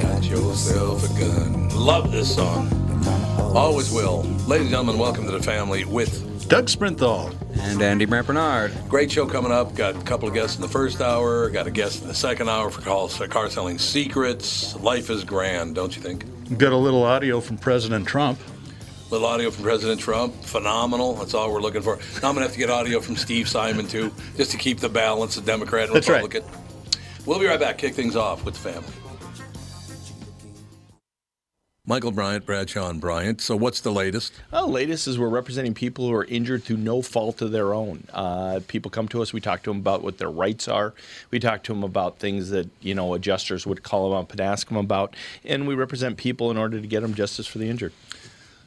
Got yourself a gun. Love this song. Always will. Ladies and gentlemen, welcome to the family with Doug Sprinthall. And Andy Brant Barnard. great show coming up. Got a couple of guests in the first hour. Got a guest in the second hour for call, car selling secrets. Life is grand, don't you think? Got a little audio from President Trump. Little audio from President Trump. Phenomenal. That's all we're looking for. Now I'm going to have to get audio from Steve Simon, too, just to keep the balance of Democrat and That's right. Republican. We'll be right back. Kick things off with the family. Michael Bryant, Bradshaw and Bryant. So, what's the latest? Well, latest is we're representing people who are injured through no fault of their own. Uh, people come to us. We talk to them about what their rights are. We talk to them about things that you know adjusters would call them up and ask them about, and we represent people in order to get them justice for the injured.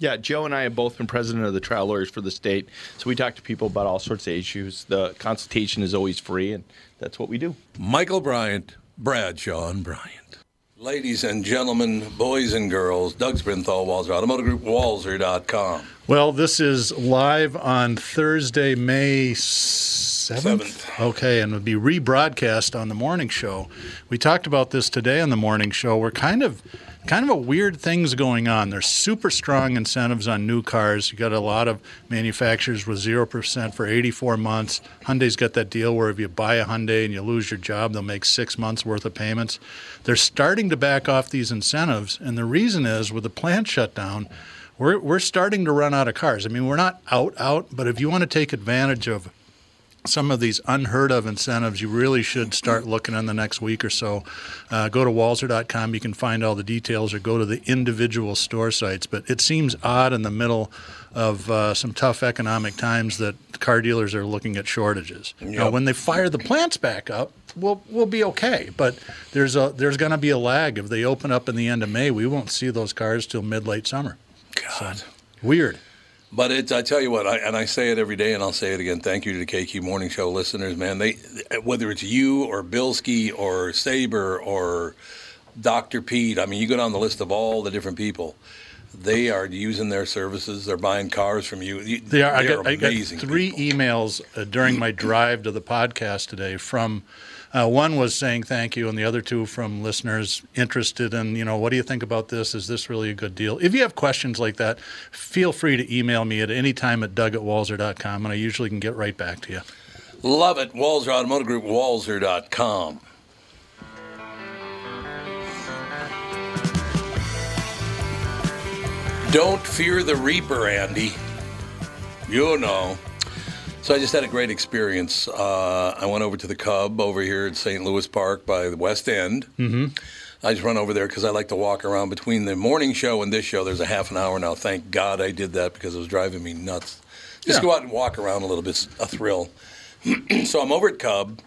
Yeah, Joe and I have both been president of the trial lawyers for the state, so we talk to people about all sorts of issues. The consultation is always free, and that's what we do. Michael Bryant, Bradshaw and Bryant. Ladies and gentlemen, boys and girls, Doug Sprinthall, Walser Automotive Group, Walser.com. Well, this is live on Thursday, May 7th. Seventh. Okay, and it'll be rebroadcast on the morning show. We talked about this today on the morning show. We're kind of kind of a weird things going on. There's super strong incentives on new cars. You got a lot of manufacturers with 0% for 84 months. Hyundai's got that deal where if you buy a Hyundai and you lose your job, they'll make 6 months worth of payments. They're starting to back off these incentives, and the reason is with the plant shutdown, we're, we're starting to run out of cars. I mean, we're not out, out, but if you want to take advantage of some of these unheard of incentives, you really should start looking in the next week or so. Uh, go to walser.com. You can find all the details or go to the individual store sites. But it seems odd in the middle of uh, some tough economic times that car dealers are looking at shortages. Now, when they fire the plants back up, we'll, we'll be okay. But there's, a, there's going to be a lag. If they open up in the end of May, we won't see those cars till mid late summer. God. Weird. But it's, I tell you what, I, and I say it every day, and I'll say it again. Thank you to the KQ Morning Show listeners, man. They, whether it's you or Bilski or Saber or Dr. Pete, I mean, you go down the list of all the different people. They are using their services. They're buying cars from you. You- They are. I they're got, I got three people. emails uh, during my drive to the podcast today from. Uh, one was saying thank you, and the other two from listeners interested in, you know, what do you think about this? Is this really a good deal? If you have questions like that, feel free to email me at any time at doug at walser.com, and I usually can get right back to you. Love it. Walser Automotive Group, Walser.com. Don't fear the Reaper, Andy. You know. So I just had a great experience. Uh, I went over to the Cub over here at St. Louis Park by the West End. Mm-hmm. I just run over there because I like to walk around between the morning show and this show. There's a half an hour now. Thank God I did that because it was driving me nuts. Just Yeah. go out and walk around a little bit, a thrill. so I'm over at Cub,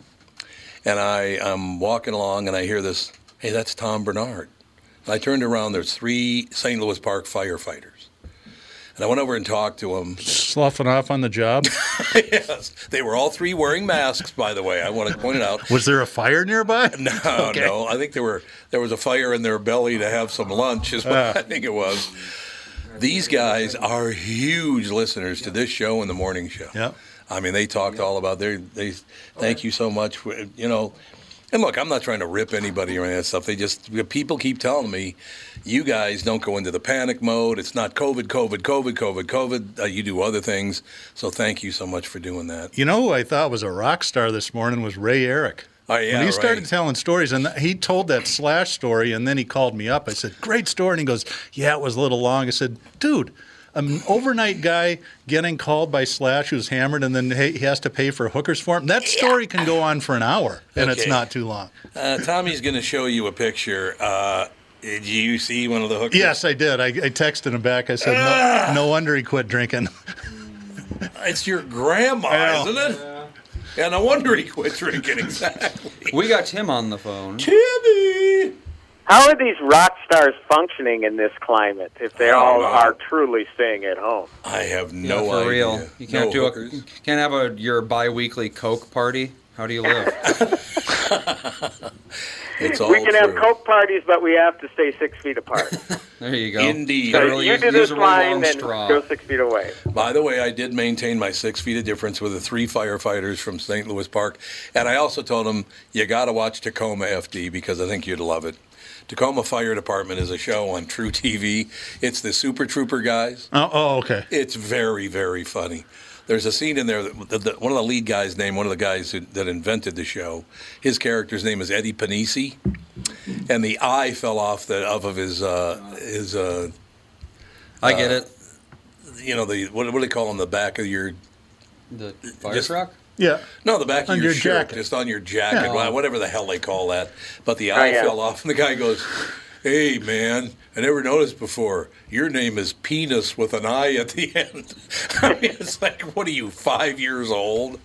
and I, I'm walking along, and I hear this. Hey, that's Tom Barnard. I turned around. There's three St. Louis Park firefighters, and I went over and talked to them. Sloughing off on the job. yes, they were all three wearing masks. By the way, I want to point it out. Was there a fire nearby? No, Okay. no. I think there were there was a fire in their belly to have some lunch. Is what Ah. I think it was. These guys are huge listeners to this show and the morning show. Yep. I mean, they talked all about their. They thank you so much. For, you know, and look, I'm not trying to rip anybody or any of that stuff. They just people keep telling me, you guys don't go into the panic mode. It's not COVID, COVID, COVID, COVID, COVID. Uh, you do other things. So thank you so much for doing that. You know who I thought was a rock star this morning was Ray Eric. Oh yeah, when he started right. telling stories, and he told that slash story, and then he called me up. I said, "Great story," and he goes, "Yeah, it was a little long." I said, "Dude." An overnight guy getting called by Slash who's hammered, and then he he has to pay for hookers for him. That story can go on for an hour, and it's not too long. Uh, Tommy's going to show you a picture. Uh, did you see one of the hookers? Yes, I did. I, I texted him back. I said, Ah! no, "No wonder he quit drinking." It's your grandma, isn't it? Yeah, no wonder he quit drinking. Exactly. We got Tim on the phone. Timmy. How are these rock stars functioning in this climate if they all wow. are truly staying at home? I have Yeah, no for idea. real. You can't No do a hookers. can't have a your bi-weekly Coke party. How do you live? It's all we can have coke parties, but we have to stay six feet apart. there you go. Indeed. So really you do this line and straw. go six feet away. By the way, I did maintain my six feet of difference with the three firefighters from St. Louis Park, and I also told them you got to watch Tacoma FD because I think you'd love it. Tacoma Fire Department is a show on True TV. It's the Super Trooper guys. Oh, oh, okay. It's very, very funny. There's a scene in there that the, the, one of the lead guys, named one of the guys who, that invented the show, his character's name is Eddie Penisi, and the eye fell off the off of his uh, his uh, I get it. you know the what, what do they call them the back of your The fire just- truck. Yeah. No, the back of On your, your shirt, jacket. just on your jacket, Yeah. whatever the hell they call that. But the eye yeah. fell off, and the guy goes, "Hey, man, I never noticed before. Your name is Penis with an I at the end." I mean, it's like, what are you, five years old?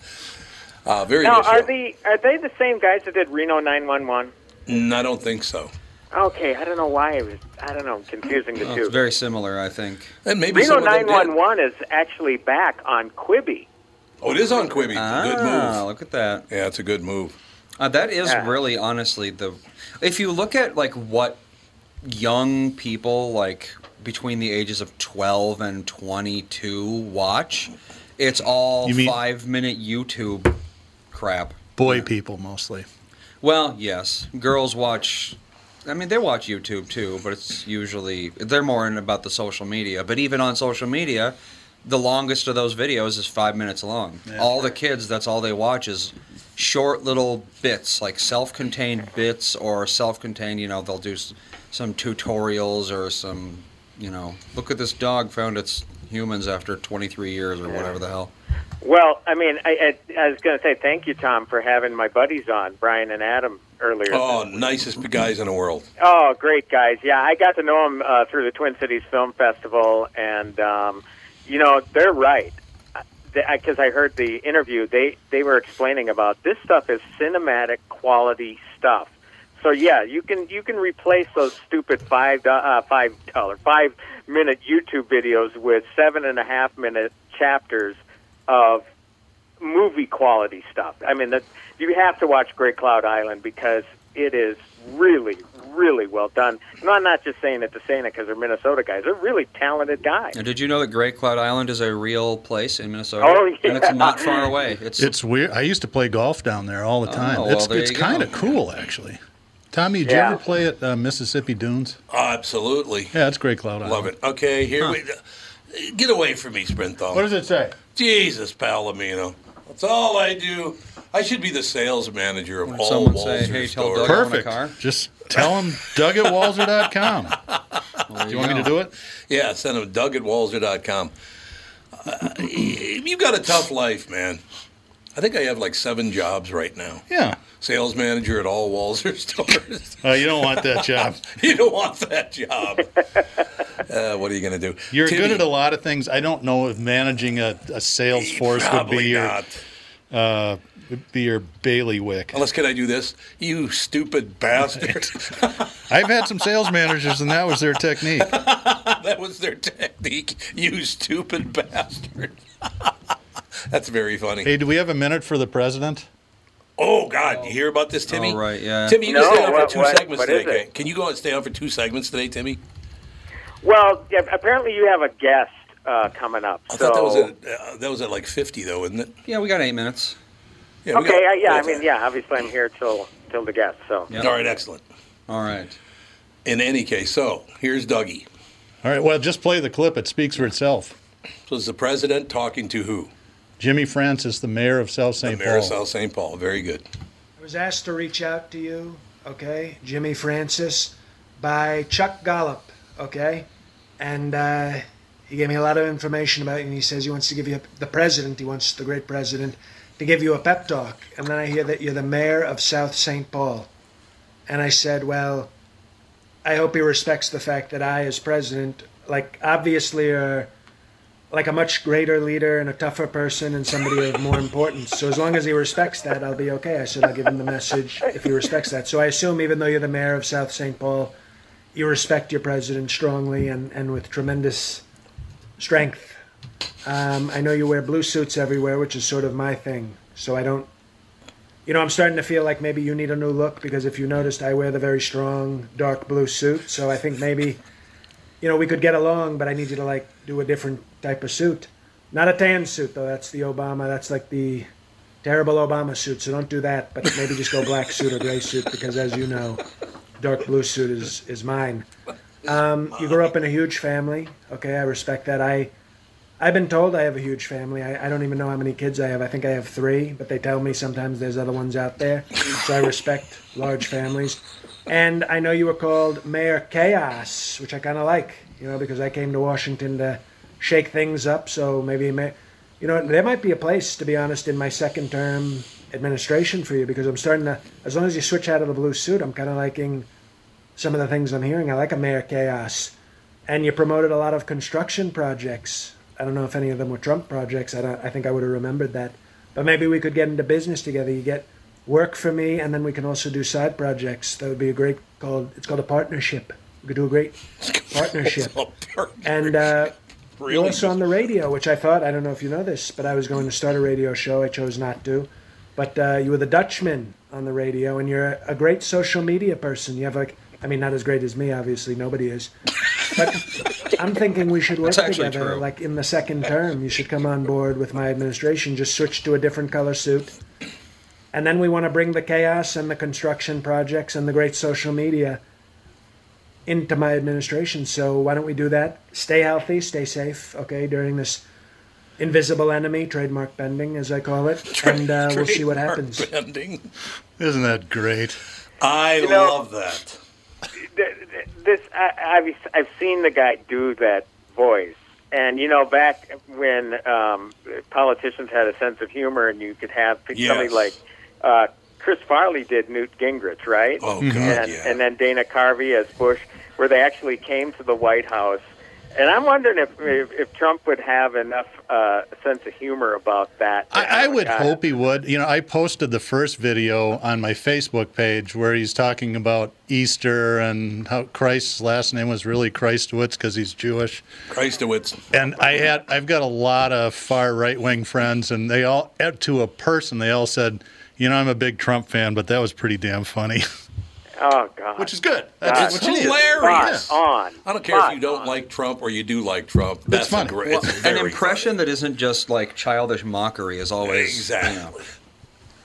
Uh, very Now, good are show. the are they the same guys that did Reno 911? Mm, I don't think so. Okay, I don't know why it was. I don't know, confusing the two. it's very similar, I think. And maybe Reno some of them did. 911 is actually back on Quibi. Oh, it is on Quibi. good Ah, move. look at that. Yeah, it's a good move. Uh, that is Yeah. really honestly the if you look at like what young people like between the ages of 12 and 22 watch it's all mean- 5 minute YouTube crap. Boy people mostly. Well, yes, girls watch I mean they watch YouTube too, but it's usually they're more in about the social media, but even on social media the longest of those videos is 5 minutes long. All the kids that's all they watch is short little bits like self-contained bits or self-contained you know they'll do some tutorials or some you know look at this dog found its humans after 23 years or whatever the hell Well, I mean, I, I, I was going to say thank you, Tom, for having my buddies on, Brian and Adam, earlier. Oh, nicest guys in the world. Oh, great guys! Yeah, I got to know them uh, through the Twin Cities Film Festival, and um, you know they're right because I heard the interview. They they were explaining about this stuff is cinematic quality stuff. So yeah, you can you can replace those stupid five uh, five dollar five minute YouTube videos with seven and a half minute chapters of movie quality stuff. I mean, that you have to watch Grey Cloud Island because it is really, really well done. And I'm not just saying it to say it because they're Minnesota guys. They're really talented guys. Now, did you know that Grey Cloud Island is a real place in Minnesota? Oh, And it's not far away. It's, It's weird. I used to play golf down there all the time. Oh, well, it's it's kind of cool, actually. Tommy, did Yeah. you ever play at uh, Mississippi Dunes? Oh, absolutely. Yeah, it's Grey Cloud Island. Love it. Okay, here we Get away from me, Sprinthall. What does it say? Jesus, Palomino. That's all I do. I should be the sales manager of all someone Walser say, "Hey, tell stores. Doug I want a Perfect. car? Just tell him Doug at Walser.com. Well, Do you want me to do it? Yeah, send them Doug at Walser.com. Uh, you've got a tough life, man. I think I have like seven jobs right now. Yeah. Sales manager at all Walser stores. Uh, you don't want that job. you don't want that job. Uh, what are you going to do? You're Timmy, good at a lot of things. I don't know if managing a, a sales force would be your not. uh, would be your bailiwick. Unless, can I do this? You stupid bastard. I've had some sales managers, and that was their technique. that was their technique. You stupid bastard. That's very funny. Hey, do we have a minute for the president? Oh God, you hear about this, Timmy? Oh, right, yeah. Timmy, you No, can stay on for two what- segments what today. is? Can- Can you go and stay on for two segments today, Timmy? Well, yeah, apparently you have a guest uh, coming up. I so thought that was at uh, that was at like fifty though, isn't it? Yeah, we got eight minutes. Yeah, okay, got- I, yeah, I mean, yeah, obviously I'm here till till the guest. So Yep. All right, excellent. All right. In any case, so here's Dougie. All right, well, just play the clip. It speaks for itself. So is the president talking to who? Jimmy Francis, the mayor of South The St. mayor of Paul. South St. Paul. Very good. I was asked to reach out to you, okay, Jimmy Francis, by Chuck Gollop, okay, and uh, he gave me a lot of information about you. And he says he wants to give you the president, he wants the great president, to give you a pep talk. And then I hear that you're the mayor of South St. Paul, and I said, well, I hope he respects the fact that I, as president, like obviously are like a much greater leader and a tougher person and somebody of more importance. So as long as he respects that, I'll be okay. I said I'll give him the message if he respects that. So I assume even though you're the mayor of South St. Paul, you respect your president strongly and, and with tremendous strength. Um, I know you wear blue suits everywhere, which is sort of my thing. So I don't, you know, I'm starting to feel like maybe you need a new look because if you noticed, I wear the very strong dark blue suit. So I think maybe, you know, we could get along, but I need you to like do a different type of suit. Not a tan suit though. That's the Obama. That's like the terrible Obama suit. So don't do that. But maybe just go black suit or gray suit because, as you know, dark blue suit is is mine. Um, you grew up in a huge family. Okay, I respect that. I I've been told I have a huge family. I, I don't even know how many kids I have. I think I have three, but they tell me sometimes there's other ones out there. So I respect large families. And I know you were called Mayor Chaos, which I kind of like, you know, because I came to Washington to shake things up. So maybe, may, you know, there might be a place, to be honest, in my second term administration for you because I'm starting to, as long as you switch out of the blue suit, I'm kind of liking some of the things I'm hearing. I like a Mayor Chaos. And you promoted a lot of construction projects I don't know if any of them were Trump projects. I don't. I think I would have remembered that. But maybe we could get into business together. You get work for me, and then we can also do side projects. That would be a great called. It's called a partnership. We could do a great partnership. and uh, Really? also on the radio, which I thought. I don't know if you know this, but I was going to start a radio show. I chose not to. But uh, you were the Dutchman on the radio, and you're a great social media person. You have like. I mean, not as great as me, obviously. Nobody is. But I'm thinking we should work together. true. Like in the second term, you should come on board with my administration. Just switch to a different color suit, and then we want to bring the chaos and the construction projects and the great social media into my administration. So why don't we do that? Stay healthy, stay safe. Okay, during this invisible enemy, trademark bending, as I call it, and uh, we'll see what happens. Bending. Isn't that great? I You know- love that. th- th- this I, I've I've seen the guy do that voice, and you know back when um, politicians had a sense of humor, and you could have somebody like uh, Chris Farley did Newt Gingrich, right? Oh God, and, yeah. and then Dana Carvey as Bush, where they actually came to the White House. And I'm wondering if if, if Trump would have enough uh, sense of humor about that. I, I would guy- hope he would. You know, I posted the first video on my Facebook page where he's talking about Easter and how Christ's last name was really Christowitz because he's Jewish. Christowitz. And I had, I've got a lot of far right wing friends, and they all, to a person, they all said, you know, I'm a big Trump fan, but that was pretty damn funny. Oh God. Which is good. That's It's what hilarious. Spot on. I don't care if you don't on. like Trump or you do like Trump. That's funny. A great, Well, it's an very impression that isn't just like childish mockery is always Exactly.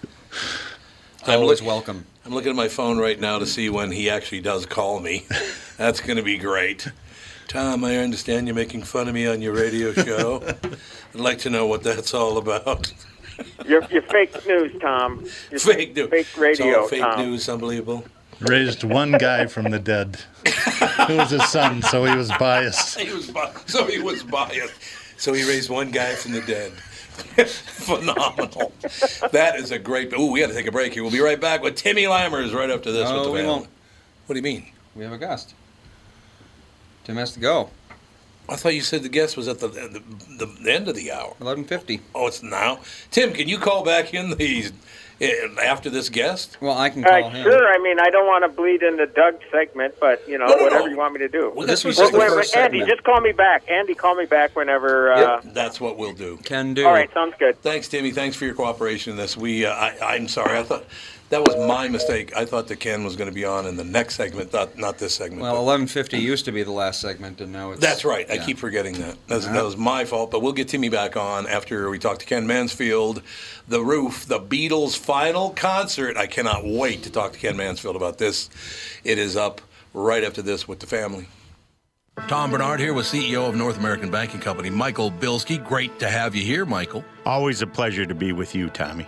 you know, I'm always look- welcome. I'm looking at my phone right now to see when he actually does call me. That's going to be great. Tom, I understand you're making fun of me on your radio show. I'd like to know what that's all about. You're, you're fake news, Tom. You're Fake news. Fake radio, It's all fake Tom. news. Unbelievable. Raised one guy from the dead. It was his son, so he was biased. He was bi- so he was biased. So he raised one guy from the dead. Phenomenal. That is a great. Oh, we got to take a break here. We'll be right back with Timmy Lammers right after this. No, with the we family. won't. What do you mean? We have a guest. Tim has to go. I thought you said the guest was at the the, the end of the hour. Eleven fifty. Oh, it's now. Tim, can you call back in the eh, after this guest? Well, I can call right, him. sure. I mean, I don't want to bleed into Doug's segment, but you know, No, no, whatever no. you want me to do. Well, This was that's just the what- Wait, wait, first Andy, segment. just call me back. Andy, call me back whenever. Uh, That's what we'll do. Can do. All right, sounds good. Thanks, Timmy. Thanks for your cooperation in this. We, uh, I, I'm sorry. I thought that was my mistake. I thought that Ken was going to be on in the next segment, not not this segment. Well, eleven fifty used to be the last segment, and now it's. That's right. I keep forgetting that. That's, That uh-huh. was my fault. But we'll get Timmy back on after we talk to Ken Mansfield. The Roof, the Beatles' final concert. I cannot wait to talk to Ken Mansfield about this. It is up right after this with the family. Tom Barnard here with CEO of North American Banking Company, Michael Bilski. Great to have you here, Michael. Always a pleasure to be with you, Tommy.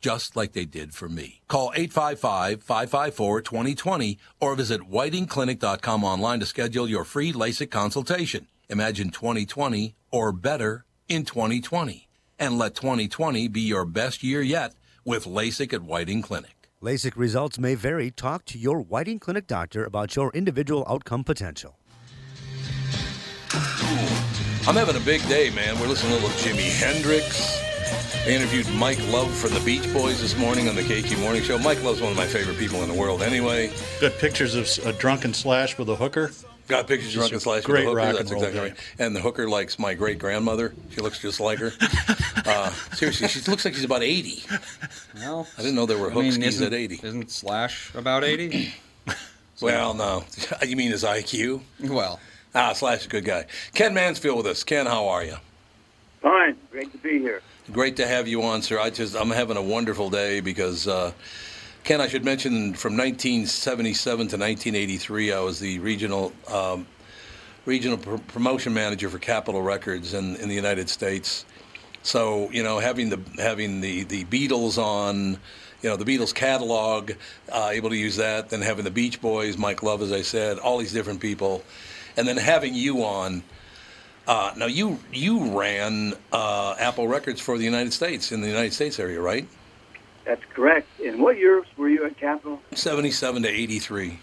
just like they did for me. Call 855-554-2020 or visit whitingclinic.com online to schedule your free LASIK consultation. Imagine 2020 or better in 2020 and let 2020 be your best year yet with LASIK at Whiting Clinic. LASIK results may vary. Talk to your Whiting Clinic doctor about your individual outcome potential. I'm having a big day, man. We're listening to little Jimi Hendrix. I interviewed Mike Love from the Beach Boys this morning on the KQ Morning Show. Mike Love's one of my favorite people in the world anyway. Got pictures of a drunken slash with a hooker. Got pictures of Just drunken slash great with the rock hooker. and That's roll exactly day. right. And the hooker likes my great grandmother. She looks just like her. uh, seriously, she looks like she's about 80. Well, I didn't know there were I hook mean, at 80. Isn't Slash about 80? Well, no. You mean his IQ? well, Ah, Slash is a good guy. Ken Mansfield with us. Ken, how are you? Fine. Great to be here. Great to have you on, sir. I just I'm having a wonderful day because uh, Ken, I should mention from 1977 to 1983, I was the regional um, regional pr- promotion manager for Capitol Records in, in the United States. So you know, having the having the the Beatles on. You know the Beatles catalog, uh, able to use that. Then having the Beach Boys, Mike Love, as I said, all these different people, and then having you on. Uh, now you you ran uh, Apple Records for the United States in the United States area, right? That's correct. And what years were you at Capitol? Seventy-seven to eighty-three.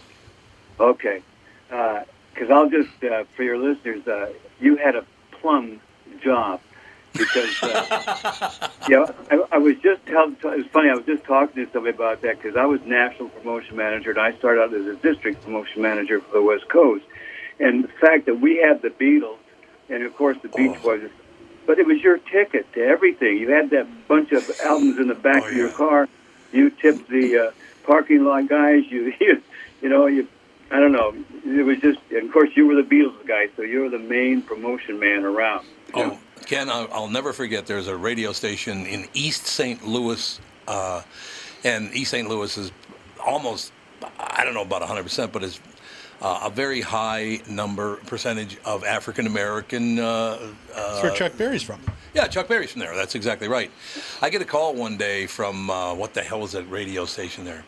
Okay. Because I'll just, uh, for your listeners, uh, you had a plum job. Because, uh, yeah, I, I was just telling, it was funny, I was just talking to somebody about that because I was national promotion manager and I started out as a district promotion manager for the West Coast. And the fact that we had the Beatles and, of course, the Beach Boys, but it was your ticket to everything. You had that bunch of albums in the back Oh, of your yeah. car. You tipped the uh, parking lot guys. You, you, you know, you. I don't know. It was just, and of course, you were the Beatles guy, so you were the main promotion man around. Oh, Ken, I'll, I'll never forget. There's a radio station in East St. Louis, uh, and East St. Louis is almost, I don't know about 100 percent, but is uh, a very high number percentage of African American. Uh, That's where Chuck Berry's from. Yeah, Chuck Berry's from there. That's exactly right. I get a call one day from uh, what the hell was that radio station there?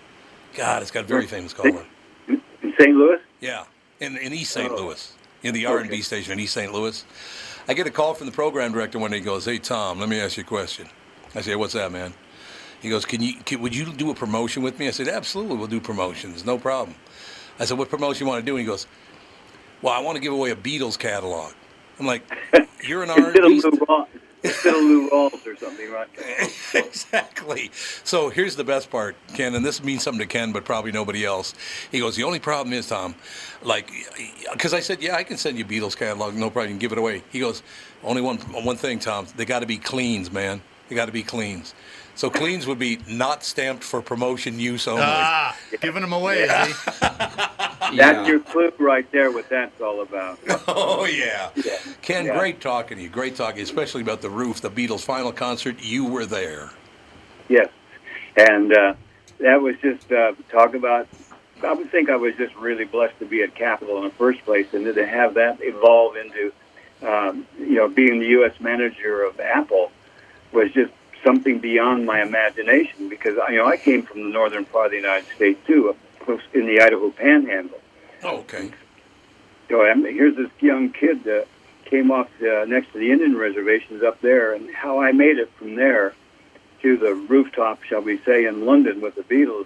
God, it's got a very famous caller. In St. Louis? Yeah, in, in East St. Oh. Louis, in the R and B station in East St. Louis. I get a call from the program director one day. He goes, "Hey Tom, let me ask you a question." I say, "What's that, man?" He goes, "Can you can, would you do a promotion with me?" I said, "Absolutely, we'll do promotions, no problem." I said, "What promotion you want to do?" And he goes, "Well, I want to give away a Beatles catalog." I'm like, "You're an R and Instead of B." Lou Rawls, instead of Lou Rawls or something, right? exactly. So here's the best part, Ken, and this means something to Ken, but probably nobody else. He goes, the only problem is, Tom, like, because I said, yeah, I can send you Beatles catalog, no problem, you can give it away. He goes, only one one thing, Tom, they got to be cleans, man. They got to be cleans. So cleans would be not stamped for promotion use only. Ah, giving them away. eh? That's yeah. your clue right there. What that's all about. Oh yeah. Yeah. Ken, Yeah. great talking to you. Great talking, especially about the roof, the Beatles' final concert. You were there. Yes, and uh, that was just uh, talk about. I would think I was just really blessed to be at Capitol in the first place, and then to have that evolve into, um, you know, being the U.S. manager of Apple was just something beyond my imagination. Because you know, I came from the northern part of the United States too, close in the Idaho Panhandle. Oh, okay. So I mean, here's this young kid that came off uh, next to the Indian reservations up there, and how I made it from there to the rooftop, shall we say, in London with the Beatles,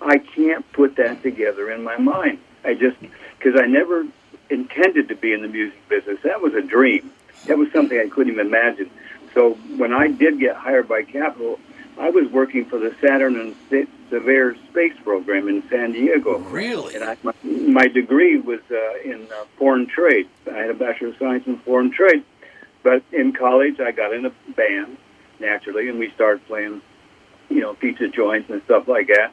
I can't put that together in my mind. I just because I never intended to be in the music business. That was a dream. That was something I couldn't even imagine. So when I did get hired by Capitol, I was working for the Saturn and Severe space program in San Diego. Really? And I, my, my degree was uh, in uh, foreign trade. I had a Bachelor of Science in foreign trade. But in college, I got in a band, naturally, and we started playing, you know, pizza joints and stuff like that.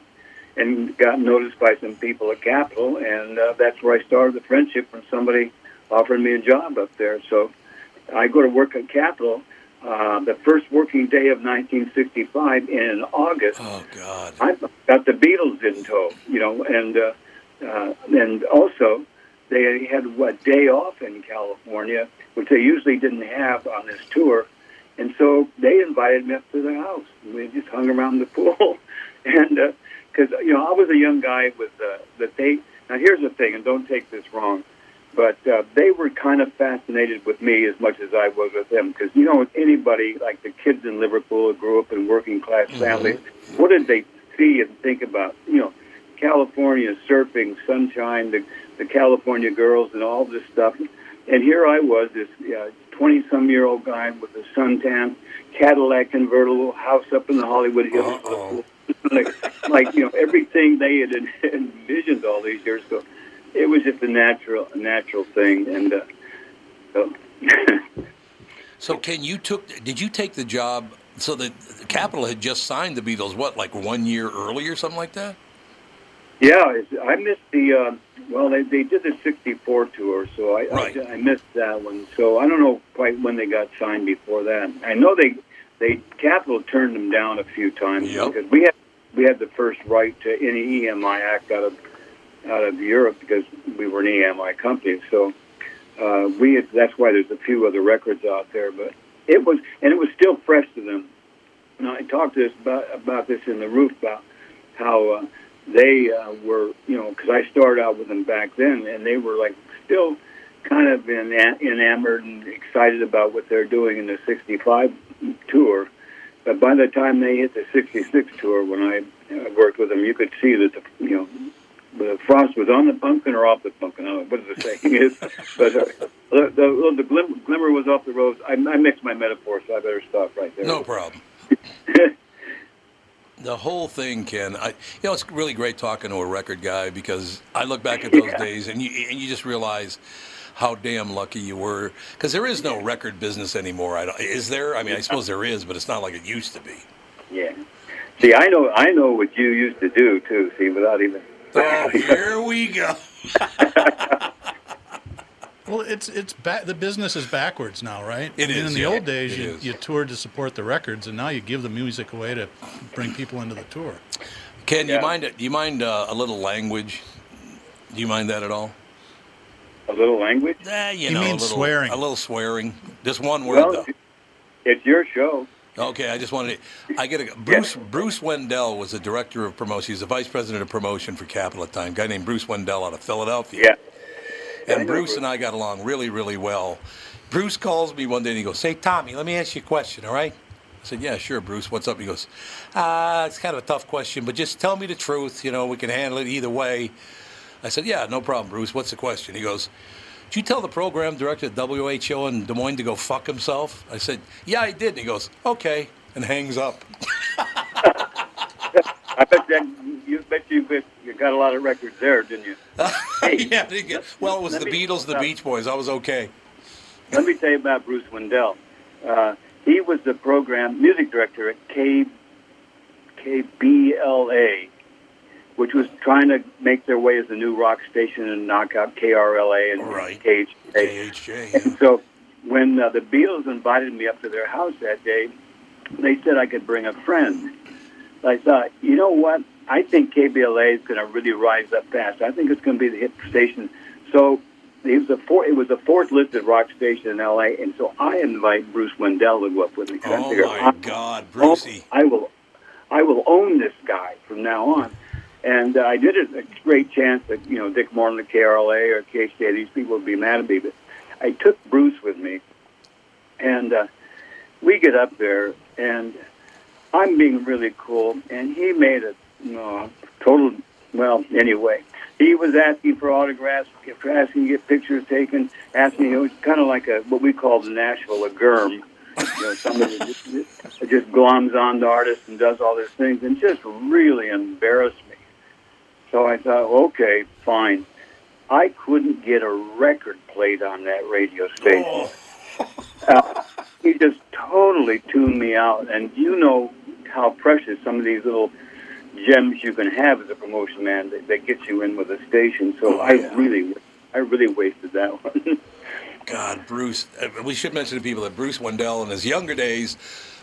And got noticed by some people at Capitol, and uh, that's where I started the friendship from somebody offering me a job up there. So I go to work at Capitol uh, the first working day of 1965 in August. Oh God! I got the Beatles in tow, you know, and uh, uh, and also they had a day off in California, which they usually didn't have on this tour, and so they invited me up to their house. We just hung around the pool, and because uh, you know I was a young guy with uh, that they. Now here's the thing, and don't take this wrong but uh, they were kind of fascinated with me as much as I was with them. Because you know, with anybody like the kids in Liverpool who grew up in working class Mm-hmm. families, what did they see and think about? You know, California surfing, sunshine, the the California girls, and all this stuff. And here I was, this twenty-some year old guy with a suntan, Cadillac convertible, house up in the Hollywood Hills. Like, like you know, everything they had envisioned all these years ago it was just a natural, a natural thing, and uh, so. so, Ken, you took? Did you take the job? So the Capitol had just signed the Beatles. What, like one year early or something like that? Yeah, I missed the. Uh, well, they they did the '64 tour, so I, right. I I missed that one. So I don't know quite when they got signed before that. I know they they Capitol turned them down a few times yep. because we had we had the first right to any EMI act out of out of Europe because we were an EMI company. So uh, we had, that's why there's a few other records out there. But it was and it was still fresh to them. And I talked to this about about this in the roof about how uh, they uh, were, you know, because I started out with them back then, and they were like still kind of en- enamored and excited about what they're doing in the '65 tour. But by the time they hit the '66 tour, when I uh, worked with them, you could see that the, you know the frost was on the pumpkin or off the pumpkin. I don't know what the saying is, but uh, the, the, the glimmer, glimmer was off the rose. I, I mixed my metaphors, so I better stop right there. No problem. the whole thing, Ken. I, you know, it's really great talking to a record guy because I look back at those Yeah. days and you and you just realize how damn lucky you were because there is no record business anymore. I don't, is there? I mean, I suppose there is, but it's not like it used to be. Yeah. See, I know, I know what you used to do too. See, without even. Oh, here we go. Well, it's it's back. The business is backwards now, right? It I mean, is, In the yeah. old days, It you, is. you toured to support the records, and now you give the music away to bring people into the tour. Ken, Yeah. you mind? it? you mind uh, a little language? Do you mind that at all? A little language. Eh, you He know, means a little, swearing. A little swearing. Just one word Well, though. it's your show. Okay, I just wanted to. I get a Bruce. Bruce Wendell was the director of promotion. He's the vice president of promotion for Capitol at time. Guy named Bruce Wendell out of Philadelphia. Yeah. And know Bruce Bruce. and I got along really, really well. Bruce calls me one day and he goes, "Say, Tommy, let me ask you a question, all right?" I said, "Yeah, sure, Bruce. What's up?" He goes, "Ah, it's kind of a tough question, but just tell me the truth. You know, we can handle it either way." I said, "Yeah, no problem, Bruce. What's the question?" He goes, "Did you tell the program director at WHO in Des Moines to go fuck himself?" I said, "Yeah, I did." And he goes, "Okay," and hangs up. I bet that you bet you bet you got a lot of records there, didn't you? Hey, yeah, get- well, it was the me- Beatles, the Beach Boys. I was okay. Let me tell you about Bruce Wendell. Uh, he was the program music director at K KBLA, which was trying to make their way as a new rock station and knock out KRLA and Right. KHA. KHJ. And so when uh, the Beatles invited me up to their house that day, they said I could bring a friend. I thought, you know what? I think KBLA is going to really rise up fast. I think it's going to be the hit station. So it was a four, it was a fourth listed rock station in LA, and so I invite Bruce Wendell to go up with me. 'cause I Oh figure, my God, Oh, Brucey. I will, I will own this guy from now on. And uh, I did it. A great chance that you know Dick Moore and the KRLA or KHJ, these people would be mad at me. But I took Bruce with me, and uh, we get up there, and I'm being really cool, and he made a no, total. Well, anyway, he was asking for autographs, asking to get pictures taken, asking. It was kind of like a what we call in Nashville a germ. You know, somebody just, just gloms on the artist and does all these things, and just really embarrassed me. So I thought, okay, fine. I couldn't get a record played on that radio station. Uh, he just totally tuned me out, and you know how precious some of these little gems you can have as a promotion man that, that gets you in with a station. So I really, I really wasted that one. God, Bruce. uh, We should mention to people that Bruce Wendell in his younger days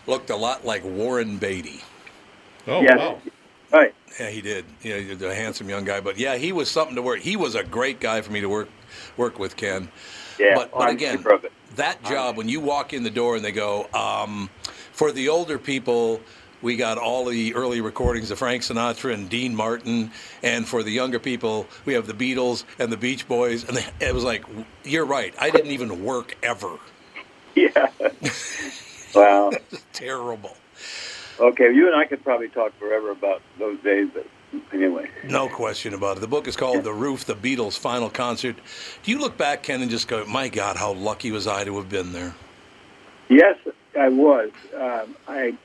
looked a lot like Warren Beatty. Oh, Yes. wow. Right. Yeah, he did. You know, he's a handsome young guy, but yeah, he was something to work. He was a great guy for me to work work with, Ken. Yeah. But, but again, super of it. that job when you walk in the door and they go, um, for the older people, we got all the early recordings of Frank Sinatra and Dean Martin, and for the younger people, we have the Beatles and the Beach Boys, and they, it was like, you're right. I didn't even work ever. Yeah. wow. Terrible. Okay, you and I could probably talk forever about those days, but anyway. No question about it. The book is called The Roof, The Beatles' Final Concert. Do you look back, Ken, and just go, my God, how lucky was I to have been there? Yes, I was. Um, I,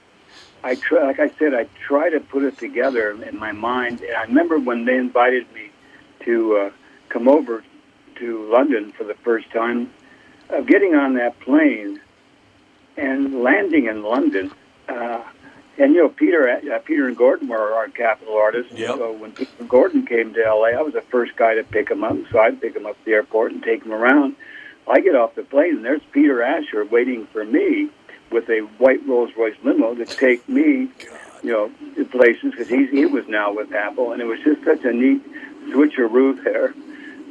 I try, like I said, I try to put it together in my mind. And I remember when they invited me to uh, come over to London for the first time, of getting on that plane and landing in London. Uh, and you know, Peter, uh, Peter and Gordon were our Capitol artists. Yep. So when Peter and Gordon came to LA, I was the first guy to pick him up. So I'd pick him up at the airport and take him around. I get off the plane, and there's Peter Asher waiting for me with a white Rolls Royce limo to take me, you know, to places because he he was now with Apple, and it was just such a neat switcheroo there.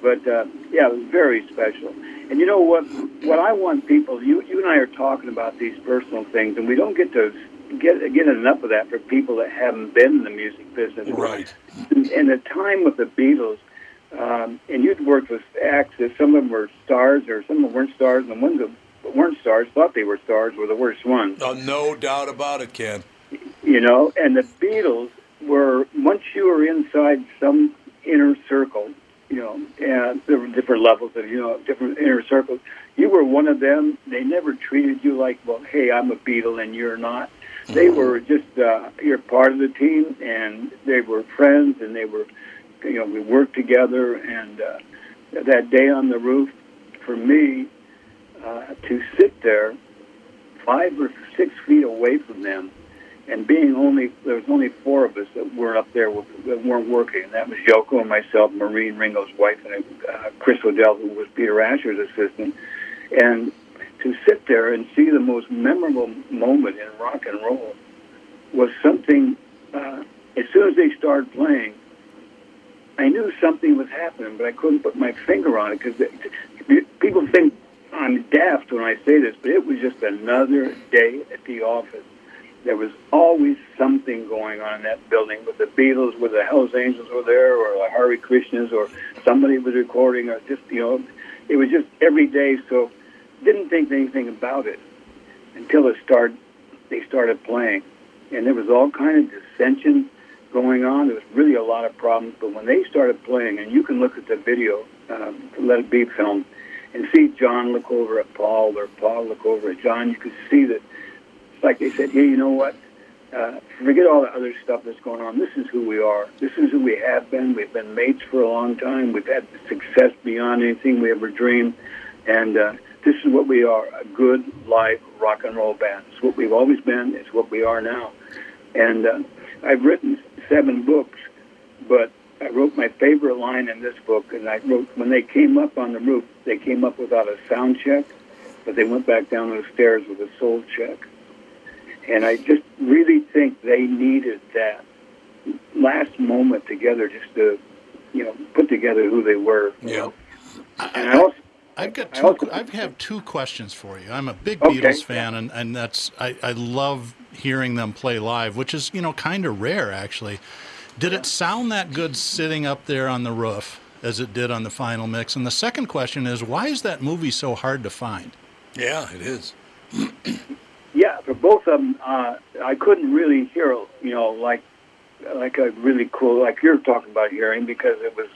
But uh, yeah, it was very special. And you know what? What I want people, you you and I are talking about these personal things, and we don't get to get get enough of that for people that haven't been in the music business. Right. And the time with the Beatles, um, and you'd worked with acts that some of them were stars or some of them weren't stars, and the ones that weren't stars thought they were stars were the worst ones. Oh, no doubt about it, Ken. You know, and the Beatles were once you were inside some inner circle, you know, and there were different levels of you know different inner circles. You were one of them. They never treated you like, well, hey, I'm a Beatle and you're not. They were just uh, you're part of the team, and they were friends, and they were, you know, we worked together. And uh, that day on the roof, for me, uh, to sit there, five or six feet away from them, and being only there was only four of us that weren't up there that weren't working, and that was Yoko and myself, Maureen Ringo's wife, and uh, Chris O'Dell, who was Peter Asher's assistant, and to sit there and see the most memorable moment in rock and roll was something. Uh, as soon as they started playing, I knew something was happening, but I couldn't put my finger on it because people think I'm daft when I say this, but it was just another day at the office. There was always something going on in that building with the Beatles, with the Hells Angels were there, or the Hare Krishnas, or somebody was recording, or just you know, it was just every day. So didn't think anything about it until it started. They started playing, and there was all kind of dissension going on. There was really a lot of problems. But when they started playing, and you can look at the video, um, Let It Be film, and see John look over at Paul or Paul look over at John, you could see that it's like they said, hey, you know what? Uh, forget all the other stuff that's going on. This is who we are. This is who we have been. We've been mates for a long time. We've had success beyond anything we ever dreamed. And uh, this is what we are a good live rock and roll band. It's what we've always been. It's what we are now. And uh, I've written seven books, but I wrote my favorite line in this book, and I wrote when they came up on the roof, they came up without a sound check, but they went back down the stairs with a soul check. And I just really think they needed that last moment together just to, you know, put together who they were. Yeah. And I also, I've got I two. also- I have two questions for you. I'm a big Okay. Beatles fan, and, and that's I, I love hearing them play live, which is you know kind of rare actually. Did it sound that good sitting up there on the roof as it did on the final mix? And the second question is, why is that movie so hard to find? Yeah, it is. yeah, for both of them, uh, I couldn't really hear, you know, like like a really cool, like you're talking about hearing, because it was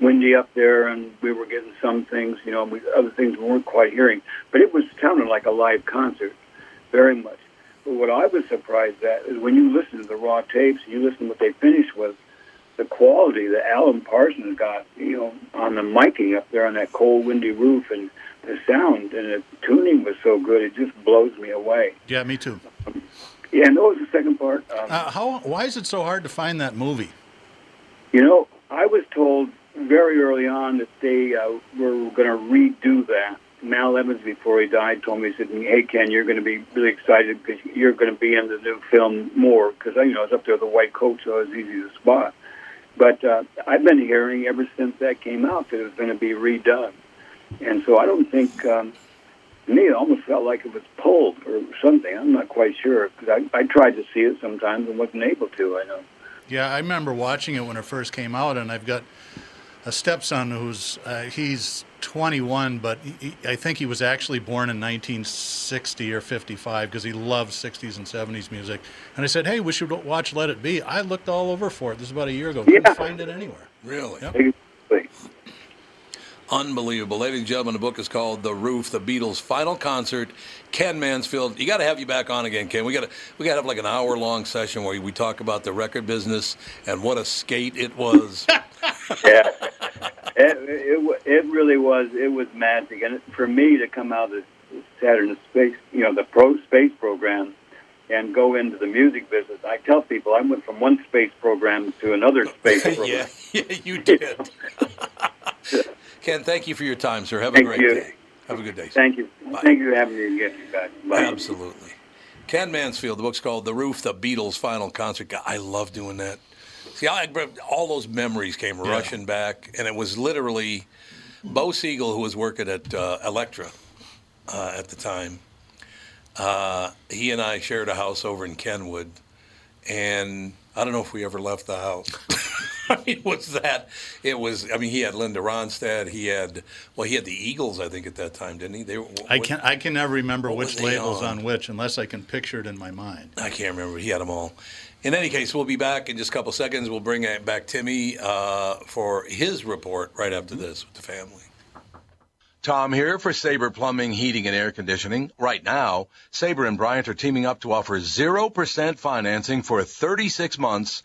windy up there, and we were getting some things, you know, we, other things we weren't quite hearing. But it was sounding like a live concert, very much. But what I was surprised at is when you listen to the raw tapes, you listen to what they finished with, the quality that Alan Parsons got, you know, on the miking up there on that cold, windy roof, and the sound and the tuning was so good, it just blows me away. Yeah, me too. Yeah, and that was the second part? Um, Uh, how? Why is it so hard to find that movie? You know, I was told very early on that they uh, were going to redo that. Mal Evans, before he died, told me, he said, hey, Ken, you're going to be really excited because you're going to be in the new film more because, you know, I was up there with the white coat, so it was easy to spot. But uh, I've been hearing ever since that came out that it was going to be redone. And so I don't think, um, to me, it almost felt like it was pulled or something. I'm not quite sure because I, I tried to see it sometimes and wasn't able to, I know. Yeah, I remember watching it when it first came out, and I've got a stepson who's uh, he's 21, but he, he- I think he was actually born in 1960 or 55 because he loves 60s and 70s music. And I said, "Hey, we should watch Let It Be." I looked all over for it. This is about a year ago. Couldn't find it anywhere. Really? Yep. Unbelievable. Ladies and gentlemen, the book is called The Roof, the Beatles' final concert. Ken Mansfield. You got to have you back on again, Ken. We got to we got to have like an hour long session where we talk about the record business and what a skate it was. yeah, it, it it really was. It was magic, and for me to come out of the Saturn space, you know, the pro space program, and go into the music business. I tell people I went from one space program to another space program. yeah, yeah, you did. Ken, thank you for your time, sir. Have a Thank great you. day. Have a good day. sir. Thank you. Thank you for having me again, you guys. Bye. Absolutely. Ken Mansfield. The book's called The Roof, the Beatles' final concert. God, I love doing that. See, I, all those memories came rushing back, and it was literally Bo Siegel, who was working at uh, Elektra uh, at the time. Uh, he and I shared a house over in Kenwood, and I don't know if we ever left the house. I mean, it was that? It was. I mean, he had Linda Ronstadt. He had well, he had the Eagles, I think, at that time, didn't he? They were, I can I can never remember which labels on? on which unless I can picture it in my mind. I can't remember. He had them all. In any case, we'll be back in just a couple seconds. We'll bring uh, back Timmy uh, for his report right after this with the family. Tom here for Sabre Plumbing, Heating, and Air Conditioning. Right now, Sabre and Bryant are teaming up to offer 0% financing for 36 months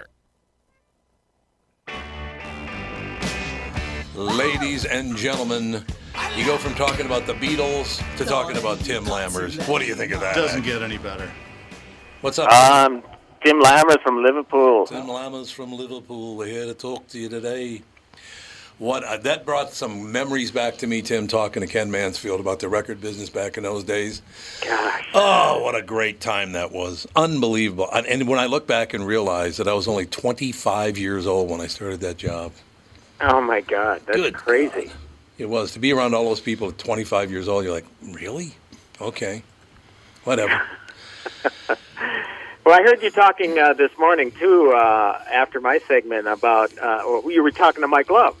Ladies and gentlemen, you go from talking about the Beatles to talking about Tim Lammers. What do you think of that? It doesn't get any better. What's up? Um, Tim Lammers from Liverpool. Tim Lammers from Liverpool. We're here to talk to you today. What uh, that brought some memories back to me, Tim, talking to Ken Mansfield about the record business back in those days. Gosh. Oh, what a great time that was! Unbelievable. And- And when I look back and realize that I was only 25 years old when I started that job, Oh my God, that's Good crazy. it was to be around all those people at 25 years old. You're like, really? Okay, whatever. Well, I heard you talking uh, this morning too uh, after my segment about uh, you were talking to Mike Love,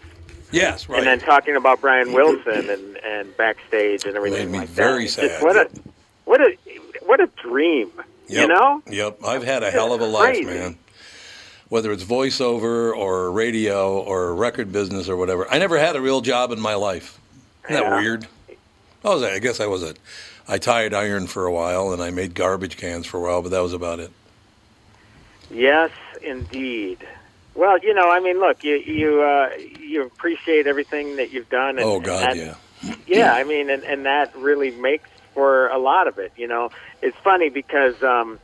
Yes, right. and then talking about Brian Wilson and, and backstage and everything Made me like very that. Just sad. what a what a what a dream, Yep. you know? Yep. I've had a hell of a life, man. Whether it's voiceover or radio or record business or whatever. I never had a real job in my life. Isn't that Yeah. weird? I was I guess I was a I tied iron for a while and I made garbage cans for a while, but that was about it. Yes, indeed. Well, you know, I mean, look, you you uh, you appreciate everything that you've done. And, Oh and God, that- yeah. yeah, I mean, and, and that really makes for a lot of it. You know, it's funny because um,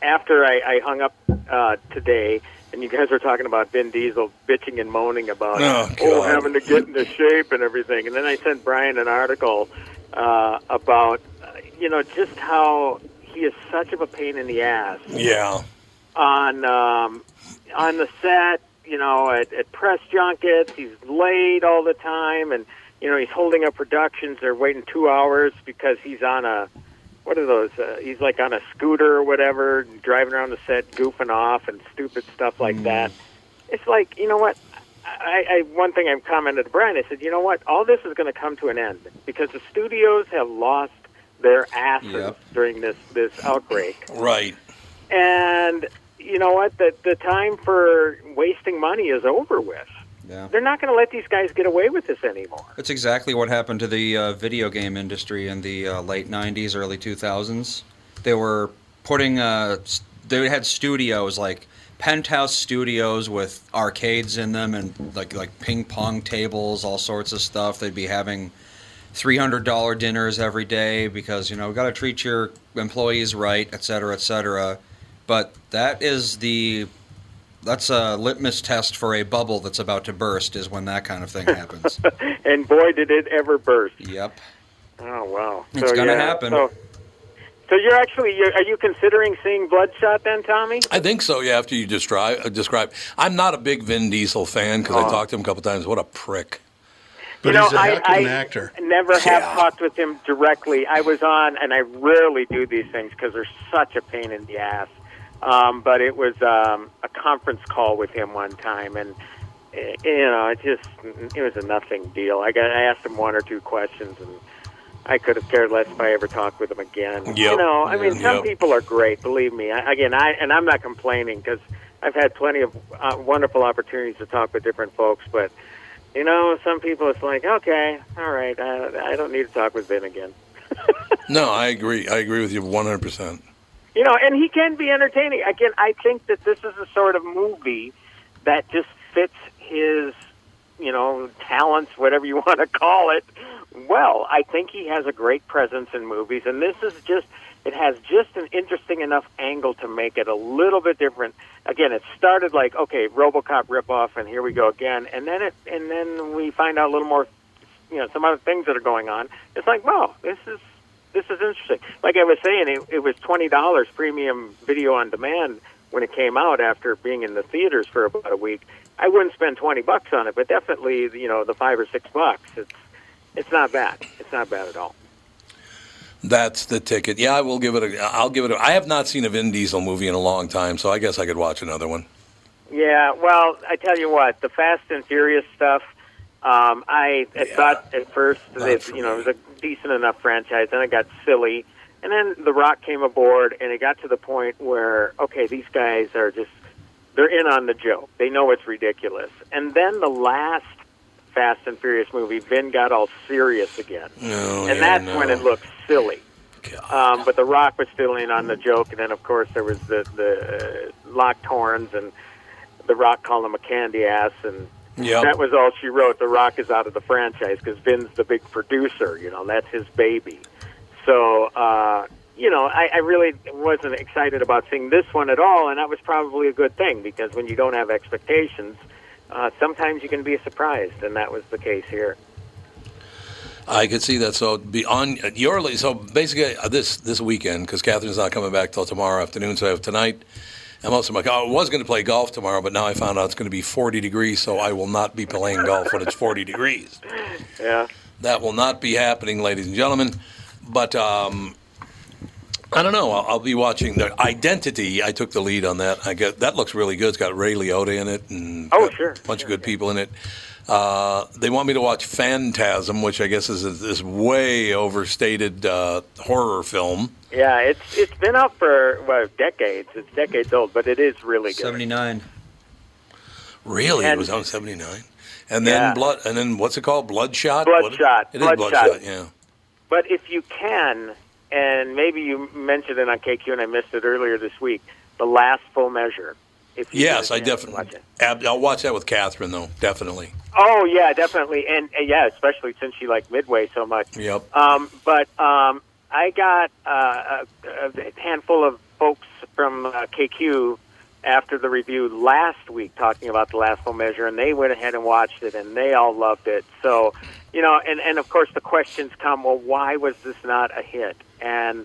after I, I hung up uh, today, and you guys were talking about Vin Diesel bitching and moaning about Oh, oh having to get into shape and everything, and then I sent Brian an article uh, about uh, you know just how he is such of a pain in the ass Yeah. on um, on the set, you know, at, at press junkets. He's late all the time, and you know he's holding up productions. They're waiting two hours because he's on a what are those? Uh, he's like on a scooter or whatever, driving around the set, goofing off and stupid stuff like that. It's like you know what. I, I one thing I've commented to Brian. I said, you know what? All this is going to come to an end because the studios have lost their asses Yep. during this this outbreak. Right. And you know what? The the time for wasting money is over with. Yeah. They're not going to let these guys get away with this anymore. That's exactly what happened to the uh, video game industry in the uh, late '90s, early 2000s. They were putting, uh, they had studios like penthouse studios with arcades in them and like like ping pong tables, all sorts of stuff. They'd be having three hundred dollar dinners every day because you know got to treat your employees right, et cetera, et cetera. But that is the that's a litmus test for a bubble that's about to burst. Is when that kind of thing happens. And boy, did it ever burst! yep. Oh wow, It's So, gonna yeah, happen. So, so you're actually you're, are you considering seeing Bloodshot then, Tommy? I think so. Yeah. After you describe, uh, describe, I'm not a big Vin Diesel fan because I talked to him a couple times. What a prick. But you know, he's a I, heck of I actor. never have Yeah. talked with him directly. I was on, and I rarely do these things because they're such a pain in the ass. Um, but it was um, a conference call with him one time, and eh, you know, it just it was a nothing deal. I got I asked him one or two questions, and I could have cared less if I ever talked with him again. Yep. You know, I mean, some Yep. people are great. Believe me. I, again, I and I'm not complaining because I've had plenty of uh, wonderful opportunities to talk with different folks, but. You know, some people it's like, okay, all right, I, I don't need to talk with Vin again. No, I agree. I agree with you 100. You know, and he can be entertaining. Again, I think that this is a sort of movie that just fits his, you know, talents, whatever you want to call it. Well, I think he has a great presence in movies, and this is just. It has just an interesting enough angle to make it a little bit different. Again, it started like okay, RoboCop ripoff, and here we go again, and then it, and then we find out a little more, you know, some other things that are going on. It's like, wow, this is this is interesting. Like I was saying, it, it was twenty dollars premium video on demand when it came out after being in the theaters for about a week. I wouldn't spend twenty bucks on it, but definitely, you know, the five or six bucks. It's it's not bad. It's not bad at all. That's the ticket. Yeah, I will give it a. I'll give it. A, I have not seen a Vin Diesel movie in a long time, so I guess I could watch another one. Yeah, well, I tell you what, the Fast and Furious stuff. Um, I I Yeah. thought at first that you know it was a decent enough franchise, then it got silly, and then The Rock came aboard, and it got to the point where okay, these guys are just they're in on the joke. They know it's ridiculous, and then the last Fast and Furious movie, Vin got all serious again, No, and yeah, that's no. when it looked silly. Um, but The Rock was still in on the joke, and then of course there was the the uh, locked horns, and The Rock called him a candy ass, and Yep. that was all she wrote. The Rock is out of the franchise because Vin's the big producer. You know, that's his baby. So, uh, you know, I, I really wasn't excited about seeing this one at all, and that was probably a good thing because when you don't have expectations, uh, sometimes you can be surprised, and that was the case here. I could see that. So be on your so basically uh, this this weekend because Catherine's not coming back till tomorrow afternoon. So I have tonight. I'm also like I was going to play golf tomorrow, but now I found out it's going to be 40 degrees, so I will not be playing golf when it's 40 degrees. Yeah. That will not be happening, ladies and gentlemen. But um, I don't know. I'll, I'll be watching the Identity. I took the lead on that. I get that looks really good. It's got Ray Liotta in it and Oh, sure, a bunch of good people in it. Uh, they want me to watch Phantasm, which I guess is a, this way overstated uh, horror film. Yeah, it's it's been out for well decades. It's decades old, but it is really good. Seventy nine. Really, it And- was on '79, and then Yeah. blood, and then what's it called? Bloodshot. What- Bloodshot. It is Bloodshot. Bloodshot. Yeah. But if you can, and maybe you mentioned it on KQ and I missed it earlier this week, the last full measure. If you Yes, I definitely. watch. Ab- I'll watch that with Catherine though. Definitely. Oh yeah, definitely, and, and yeah, especially since she liked Midway so much. Yep. Um, but um, I got uh, a, a handful of folks from uh, KQ after the review last week talking about the last full measure, and they went ahead and watched it, and they all loved it. So, you know, and and of course the questions come: Well, why was this not a hit? And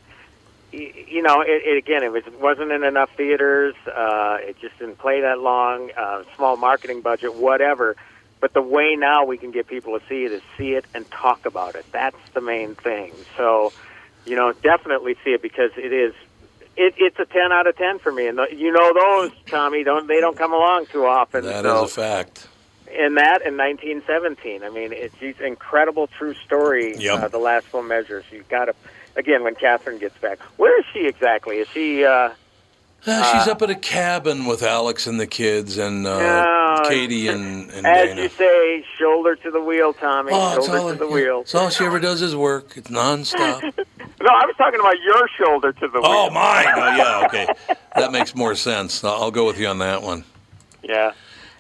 you know, it, it again, it was wasn't in enough theaters. Uh, it just didn't play that long. Uh, small marketing budget, whatever. But the way now we can get people to see it is see it and talk about it. That's the main thing. So, you know, definitely see it because it is. It, it's a ten out of ten for me, and the, you know those Tommy don't they don't come along too often. That is so a fact. in that in 1917. I mean, it's an incredible true story. Yep. Uh, the last full measures. You've got to again when Catherine gets back. Where is she exactly? Is she? Uh, Uh, she's up at a cabin with Alex and the kids and uh, No, Katie and, and as Dana. you say, shoulder to the wheel, Tommy. Oh, shoulder to the yeah, wheel. it's all she ever does is work. It's nonstop. No, I was talking about your shoulder to the wheel. oh, mine. Oh, yeah, okay. That makes more sense. I'll go with you on that one. Yeah,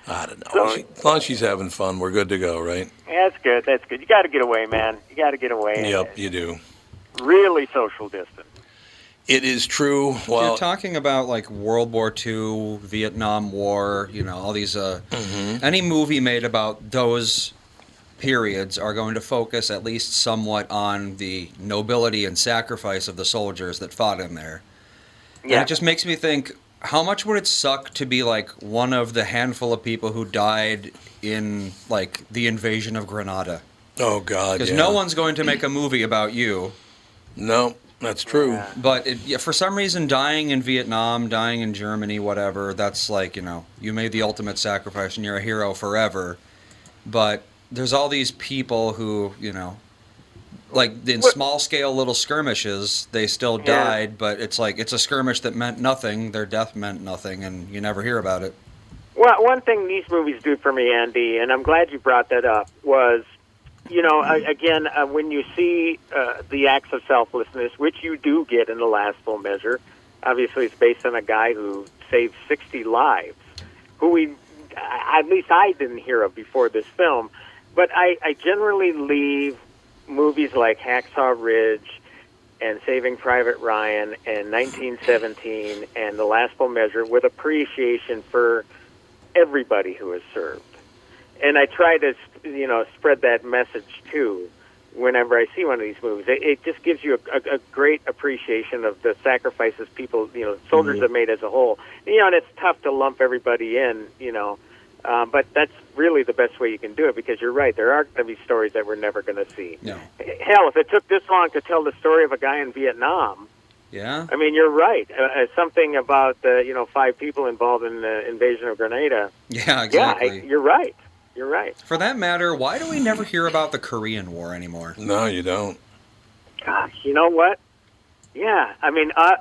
I don't know. So- She- as long as she's having fun, we're good to go, right? that's good. That's good. You got to get away, man. You got to get away. Yep, you do. Really social distance. It is true. You're Well, talking about like World War II, Vietnam War, you know, all these. Uh, Mm-hmm. Any movie made about those periods are going to focus at least somewhat on the nobility and sacrifice of the soldiers that fought in there. Yeah. And it just makes me think how much would it suck to be like one of the handful of people who died in like the invasion of Grenada? oh, God. Because yeah. no one's going to make a movie about you. No, that's true. But it, yeah, for some reason, dying in Vietnam, dying in Germany, whatever, that's like, you know, you made the ultimate sacrifice and you're a hero forever. But there's all these people who, you know, like in What- small scale little skirmishes, they still Yeah. died, but it's like it's a skirmish that meant nothing. Their death meant nothing, and you never hear about it. Well, one thing these movies do for me, Andy, and I'm glad you brought that up, was, you know, again, uh, when you see uh, the acts of selflessness, which you do get in the last full measure, obviously it's based on a guy who saved 60 lives, who we, at least I didn't hear of before this film, but I, I generally leave movies like Hacksaw Ridge and Saving Private Ryan and 1917 and The Last Full Measure with appreciation for everybody who has served. And I try to, you know, spread that message too whenever I see one of these movies. It, it just gives you a, a, a great appreciation of the sacrifices people, you know, soldiers have made as a whole. You know, and it's tough to lump everybody in, you know, uh, but that's really the best way you can do it because you're right. There are going to be stories that we're never going to see. No. Hell, if it took this long to tell the story of a guy in Vietnam, Yeah? I mean, you're right. Uh, uh, something about the, you know, five people involved in the invasion of Grenada. Yeah, Yeah, exactly. I, you're right. You're right. For that matter, why do we never hear about the Korean War anymore? No, you don't. Gosh, you know what? Yeah, I mean, uh,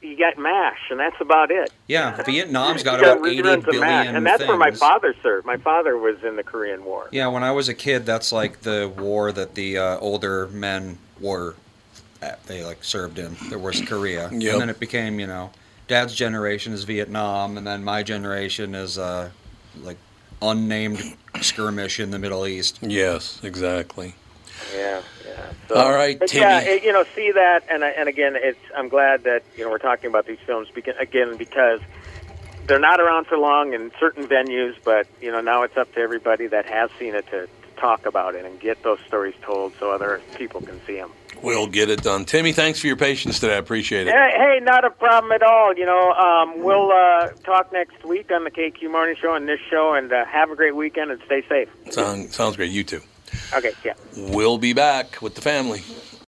you got MASH, and that's about it. Yeah, Vietnam's got about 80 reruns of MASH, and that's where my father served. My father was in the Korean War. Yeah, when I was a kid, that's like the war that the uh, older men were, at, they like served in. There was Korea, Yep. and then it became, you know, Dad's generation is Vietnam, and then my generation is uh, like unnamed skirmish in the Middle East. Yes, exactly. Yeah, yeah. So, All right, but Timmy. yeah, it, you know, see that, and I- and again, it's I'm glad that you know we're talking about these films because, again because they're not around for long in certain venues, but you know now it's up to everybody that has seen it to, to talk about it and get those stories told so other people can see them. We'll get it done. Timmy, thanks for your patience today. I appreciate it. Hey, hey, not a problem at all. You know, um, we'll uh, talk next week on the KQ Morning Show and this show, and uh, have a great weekend and stay safe. Sound, sounds great. You too. Okay, yeah. We'll be back with the family.